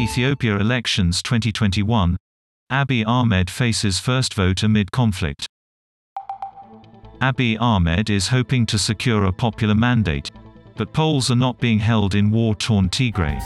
Ethiopia elections 2021. Abiy Ahmed faces first vote amid conflict. Abiy Ahmed is hoping to secure a popular mandate, but polls are not being held in war-torn Tigray.